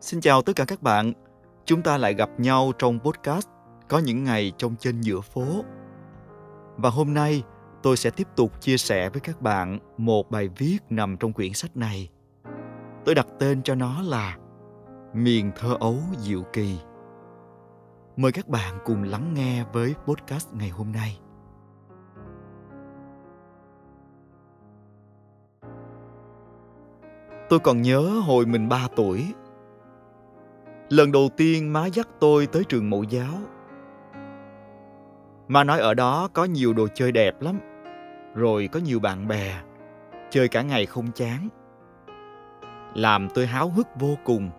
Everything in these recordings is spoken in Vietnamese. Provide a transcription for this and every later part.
Xin chào tất cả các bạn. Chúng ta lại gặp nhau trong podcast Có những ngày trong trên giữa phố. Và hôm nay, tôi sẽ tiếp tục chia sẻ với các bạn một bài viết nằm trong quyển sách này. Tôi đặt tên cho nó là Miền thơ ấu diệu kỳ. Mời các bạn cùng lắng nghe với podcast ngày hôm nay. Tôi còn nhớ hồi mình 3 tuổi. Lần đầu tiên má dắt tôi tới trường mẫu giáo. Má nói ở đó có nhiều đồ chơi đẹp lắm. Rồi có nhiều bạn bè. Chơi cả ngày không chán. Làm tôi háo hức vô cùng.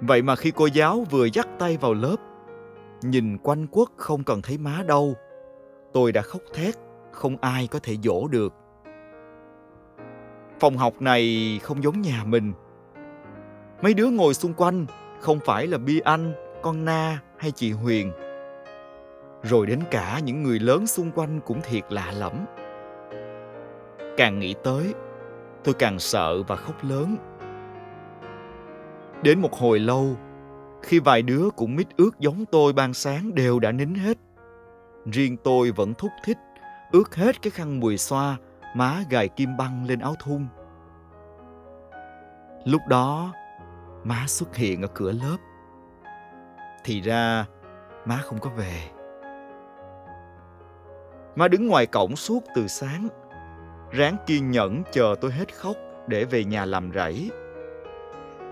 Vậy mà khi cô giáo vừa dắt tay vào lớp, nhìn quanh quất không cần thấy má đâu, tôi đã khóc thét, không ai có thể dỗ được. Phòng học này không giống nhà mình. Mấy đứa ngồi xung quanh không phải là Bi Anh, con Na hay chị Huyền. Rồi đến cả những người lớn xung quanh cũng thiệt lạ lẫm. Càng nghĩ tới, tôi càng sợ và khóc lớn. Đến một hồi lâu, khi vài đứa cũng mít ướt giống tôi ban sáng đều đã nín hết. Riêng tôi vẫn thúc thích, ướt hết cái khăn mùi xoa má gài kim băng lên áo thun. Lúc đó, má xuất hiện ở cửa lớp. Thì ra, má không có về. Má đứng ngoài cổng suốt từ sáng, ráng kiên nhẫn chờ tôi hết khóc để về nhà làm rẫy.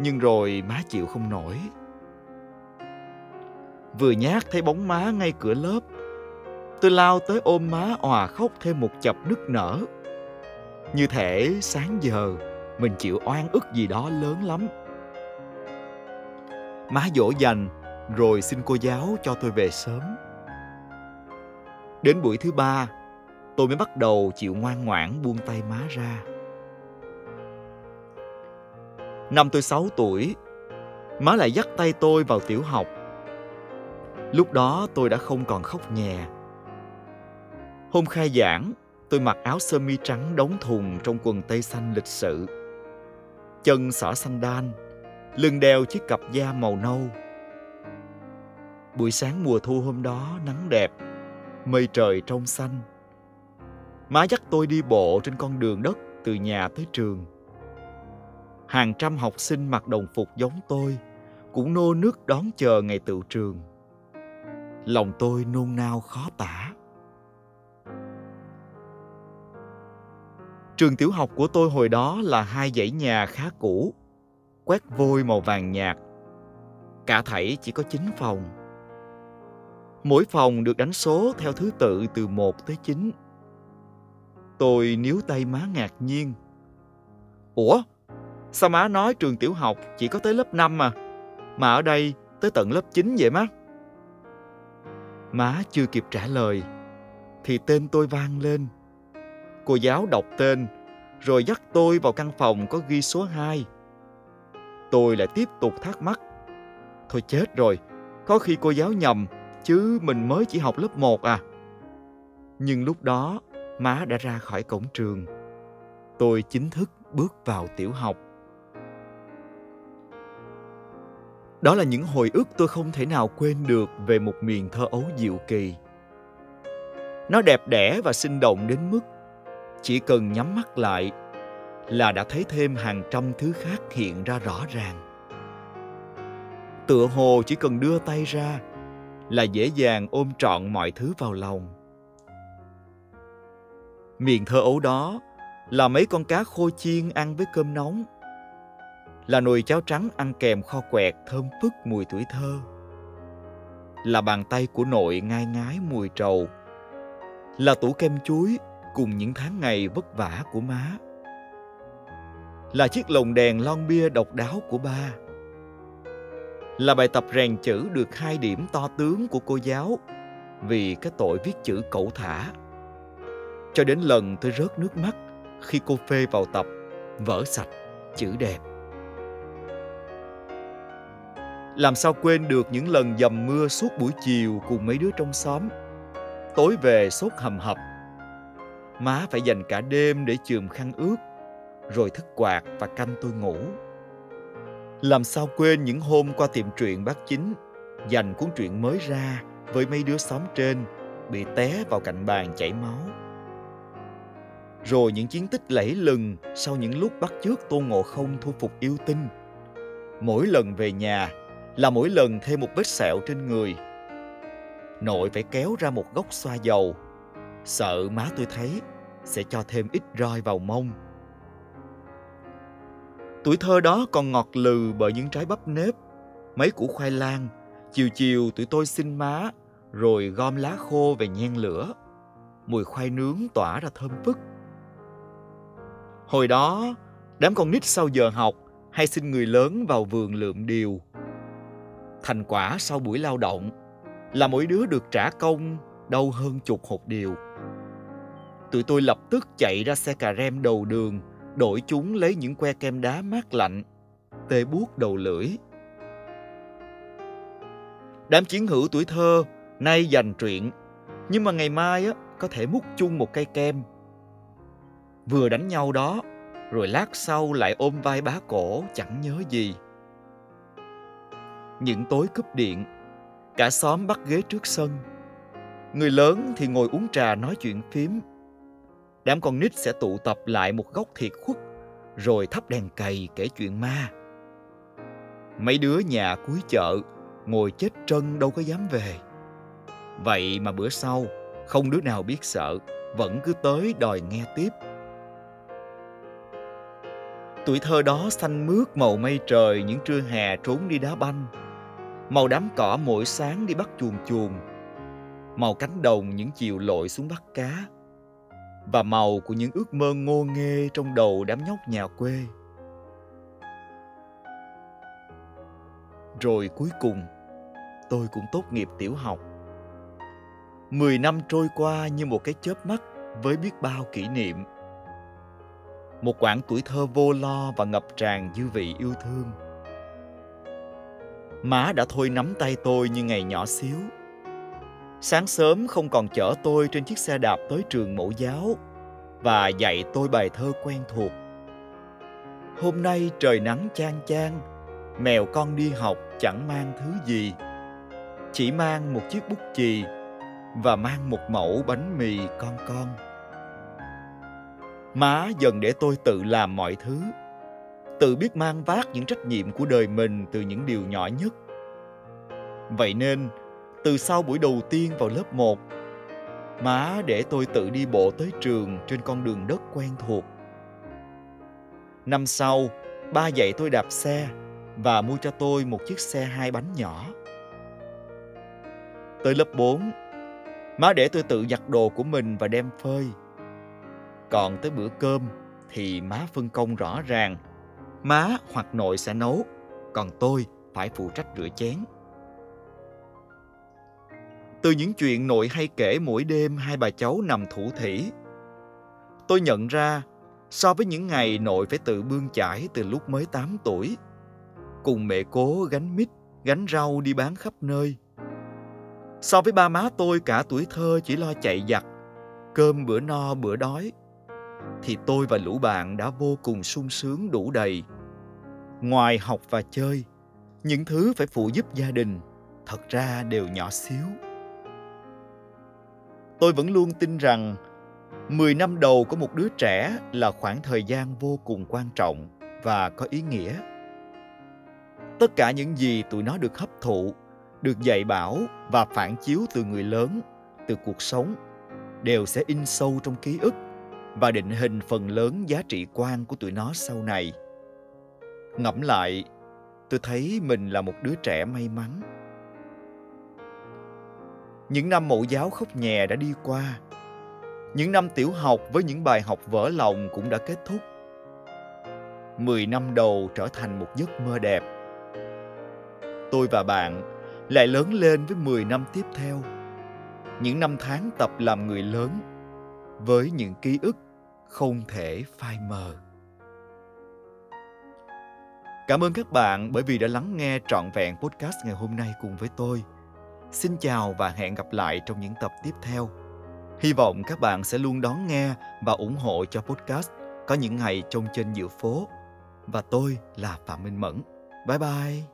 Nhưng rồi má chịu không nổi. Vừa nhát thấy bóng má ngay cửa lớp, tôi lao tới ôm má òa khóc thêm một chập nức nở. Như thể sáng giờ mình chịu oan ức gì đó lớn lắm. Má dỗ dành rồi xin cô giáo cho tôi về sớm. Đến buổi thứ ba, tôi mới bắt đầu chịu ngoan ngoãn buông tay má ra. Năm tôi 6 tuổi, má lại dắt tay tôi vào tiểu học. Lúc đó tôi đã không còn khóc nhè. Hôm khai giảng, tôi mặc áo sơ mi trắng đóng thùng trong quần tây xanh lịch sự. Chân xỏ xanh đan, lưng đeo chiếc cặp da màu nâu. Buổi sáng mùa thu hôm đó nắng đẹp, mây trời trong xanh. Má dắt tôi đi bộ trên con đường đất từ nhà tới trường. Hàng trăm học sinh mặc đồng phục giống tôi cũng nô nước đón chờ ngày tự trường. Lòng tôi nôn nao khó tả. Trường tiểu học của tôi hồi đó là hai dãy nhà khá cũ, quét vôi màu vàng nhạt. Cả thảy chỉ có 9 phòng. Mỗi phòng được đánh số theo thứ tự từ 1 tới 9. Tôi níu tay má ngạc nhiên. Ủa? Sao má nói trường tiểu học chỉ có tới lớp 5 mà? Mà ở đây tới tận lớp 9 vậy má? Má chưa kịp trả lời, thì tên tôi vang lên. Cô giáo đọc tên, rồi dắt tôi vào căn phòng có ghi số 2. Tôi lại tiếp tục thắc mắc. Thôi chết rồi, có khi cô giáo nhầm, chứ mình mới chỉ học lớp 1 à. Nhưng lúc đó, má đã ra khỏi cổng trường. Tôi chính thức bước vào tiểu học. Đó là những hồi ức tôi không thể nào quên được về một miền thơ ấu diệu kỳ. Nó đẹp đẽ và sinh động đến mức chỉ cần nhắm mắt lại là đã thấy thêm hàng trăm thứ khác hiện ra rõ ràng. Tựa hồ chỉ cần đưa tay ra là dễ dàng ôm trọn mọi thứ vào lòng. Miền thơ ấu đó là mấy con cá khô chiên ăn với cơm nóng, là nồi cháo trắng ăn kèm kho quẹt thơm phức mùi tuổi thơ, là bàn tay của nội ngai ngái mùi trầu, là tủ kem chuối cùng những tháng ngày vất vả của má là chiếc lồng đèn lon bia độc đáo của ba. Là bài tập rèn chữ được hai điểm to tướng của cô giáo vì cái tội viết chữ cẩu thả. Cho đến lần tôi rớt nước mắt khi cô phê vào tập vỡ sạch chữ đẹp. Làm sao quên được những lần dầm mưa suốt buổi chiều cùng mấy đứa trong xóm? Tối về sốt hầm hập. Má phải dành cả đêm để chườm khăn ướt rồi thức quạt và canh tôi ngủ Làm sao quên những hôm qua tiệm truyện bác chính dành cuốn truyện mới ra với mấy đứa xóm trên bị té vào cạnh bàn chảy máu. Rồi những chiến tích lẫy lừng sau những lúc bắt chước Tô Ngộ Không thu phục yêu tinh. Mỗi lần về nhà là mỗi lần thêm một vết sẹo trên người. Nội phải kéo ra một góc xoa dầu, sợ má tôi thấy sẽ cho thêm ít roi vào mông. Tuổi thơ đó còn ngọt lừ bởi những trái bắp nếp, mấy củ khoai lang. Chiều chiều tụi tôi xin má, rồi gom lá khô về nhen lửa. Mùi khoai nướng tỏa ra thơm phức. Hồi đó, đám con nít sau giờ học hay xin người lớn vào vườn lượm điều. Thành quả sau buổi lao động là mỗi đứa được trả công đâu hơn chục hột điều. Tụi tôi lập tức chạy ra xe cà rem đầu đường, đổi chúng lấy những que kem đá mát lạnh, tê buốt đầu lưỡi. Đám chiến hữu tuổi thơ nay dành truyện, nhưng mà ngày mai á, có thể múc chung một cây kem. Vừa đánh nhau đó, rồi lát sau lại ôm vai bá cổ chẳng nhớ gì. Những tối cúp điện, cả xóm bắt ghế trước sân. Người lớn thì ngồi uống trà nói chuyện phím. Đám con nít sẽ tụ tập lại một góc thiệt khuất, rồi thắp đèn cầy kể chuyện ma. Mấy đứa nhà cuối chợ ngồi chết trân đâu có dám về. Vậy mà bữa sau, không đứa nào biết sợ, vẫn cứ tới đòi nghe tiếp. Tuổi thơ đó xanh mướt màu mây trời những trưa hè trốn đi đá banh. Màu đám cỏ mỗi sáng đi bắt chuồn chuồn. Màu cánh đồng những chiều lội xuống bắt cá. Và màu của những ước mơ ngô nghê trong đầu đám nhóc nhà quê. Rồi cuối cùng, tôi cũng tốt nghiệp tiểu học. Mười năm trôi qua như một cái chớp mắt với biết bao kỷ niệm một quãng tuổi thơ vô lo và ngập tràn dư vị yêu thương. Má đã thôi nắm tay tôi như ngày nhỏ xíu. Sáng sớm không còn chở tôi trên chiếc xe đạp tới trường mẫu giáo và dạy tôi bài thơ quen thuộc. Hôm nay trời nắng chang chang, mèo con đi học chẳng mang thứ gì, chỉ mang một chiếc bút chì và mang một mẫu bánh mì con con. Má dần để tôi tự làm mọi thứ, tự biết mang vác những trách nhiệm của đời mình từ những điều nhỏ nhất. Vậy nên, từ sau buổi đầu tiên vào lớp 1, má để tôi tự đi bộ tới trường trên con đường đất quen thuộc. Năm sau, ba dạy tôi đạp xe và mua cho tôi một chiếc xe hai bánh nhỏ. Tới lớp 4, má để tôi tự giặt đồ của mình và đem phơi – còn tới bữa cơm thì má phân công rõ ràng. Má hoặc nội sẽ nấu, còn tôi phải phụ trách rửa chén. Từ những chuyện nội hay kể mỗi đêm hai bà cháu nằm thủ thỉ, tôi nhận ra so với những ngày nội phải tự bươn chải từ lúc mới 8 tuổi, cùng mẹ cố gánh mít, gánh rau đi bán khắp nơi. So với ba má tôi cả tuổi thơ chỉ lo chạy giặt, cơm bữa no bữa đói, thì tôi và lũ bạn đã vô cùng sung sướng đủ đầy. Ngoài học và chơi, những thứ phải phụ giúp gia đình thật ra đều nhỏ xíu. Tôi vẫn luôn tin rằng 10 năm đầu của một đứa trẻ là khoảng thời gian vô cùng quan trọng và có ý nghĩa. Tất cả những gì tụi nó được hấp thụ, được dạy bảo và phản chiếu từ người lớn, từ cuộc sống đều sẽ in sâu trong ký ức và định hình phần lớn giá trị quan của tụi nó sau này. Ngẫm lại, tôi thấy mình là một đứa trẻ may mắn. Những năm mẫu giáo khóc nhè đã đi qua. Những năm tiểu học với những bài học vỡ lòng cũng đã kết thúc. Mười năm đầu trở thành một giấc mơ đẹp. Tôi và bạn lại lớn lên với mười năm tiếp theo. Những năm tháng tập làm người lớn với những ký ức không thể phai mờ. Cảm ơn các bạn bởi vì đã lắng nghe trọn vẹn podcast ngày hôm nay cùng với tôi. Xin chào và hẹn gặp lại trong những tập tiếp theo. Hy vọng các bạn sẽ luôn đón nghe và ủng hộ cho podcast có những ngày trông trên giữa phố. Và tôi là Phạm Minh Mẫn. Bye bye.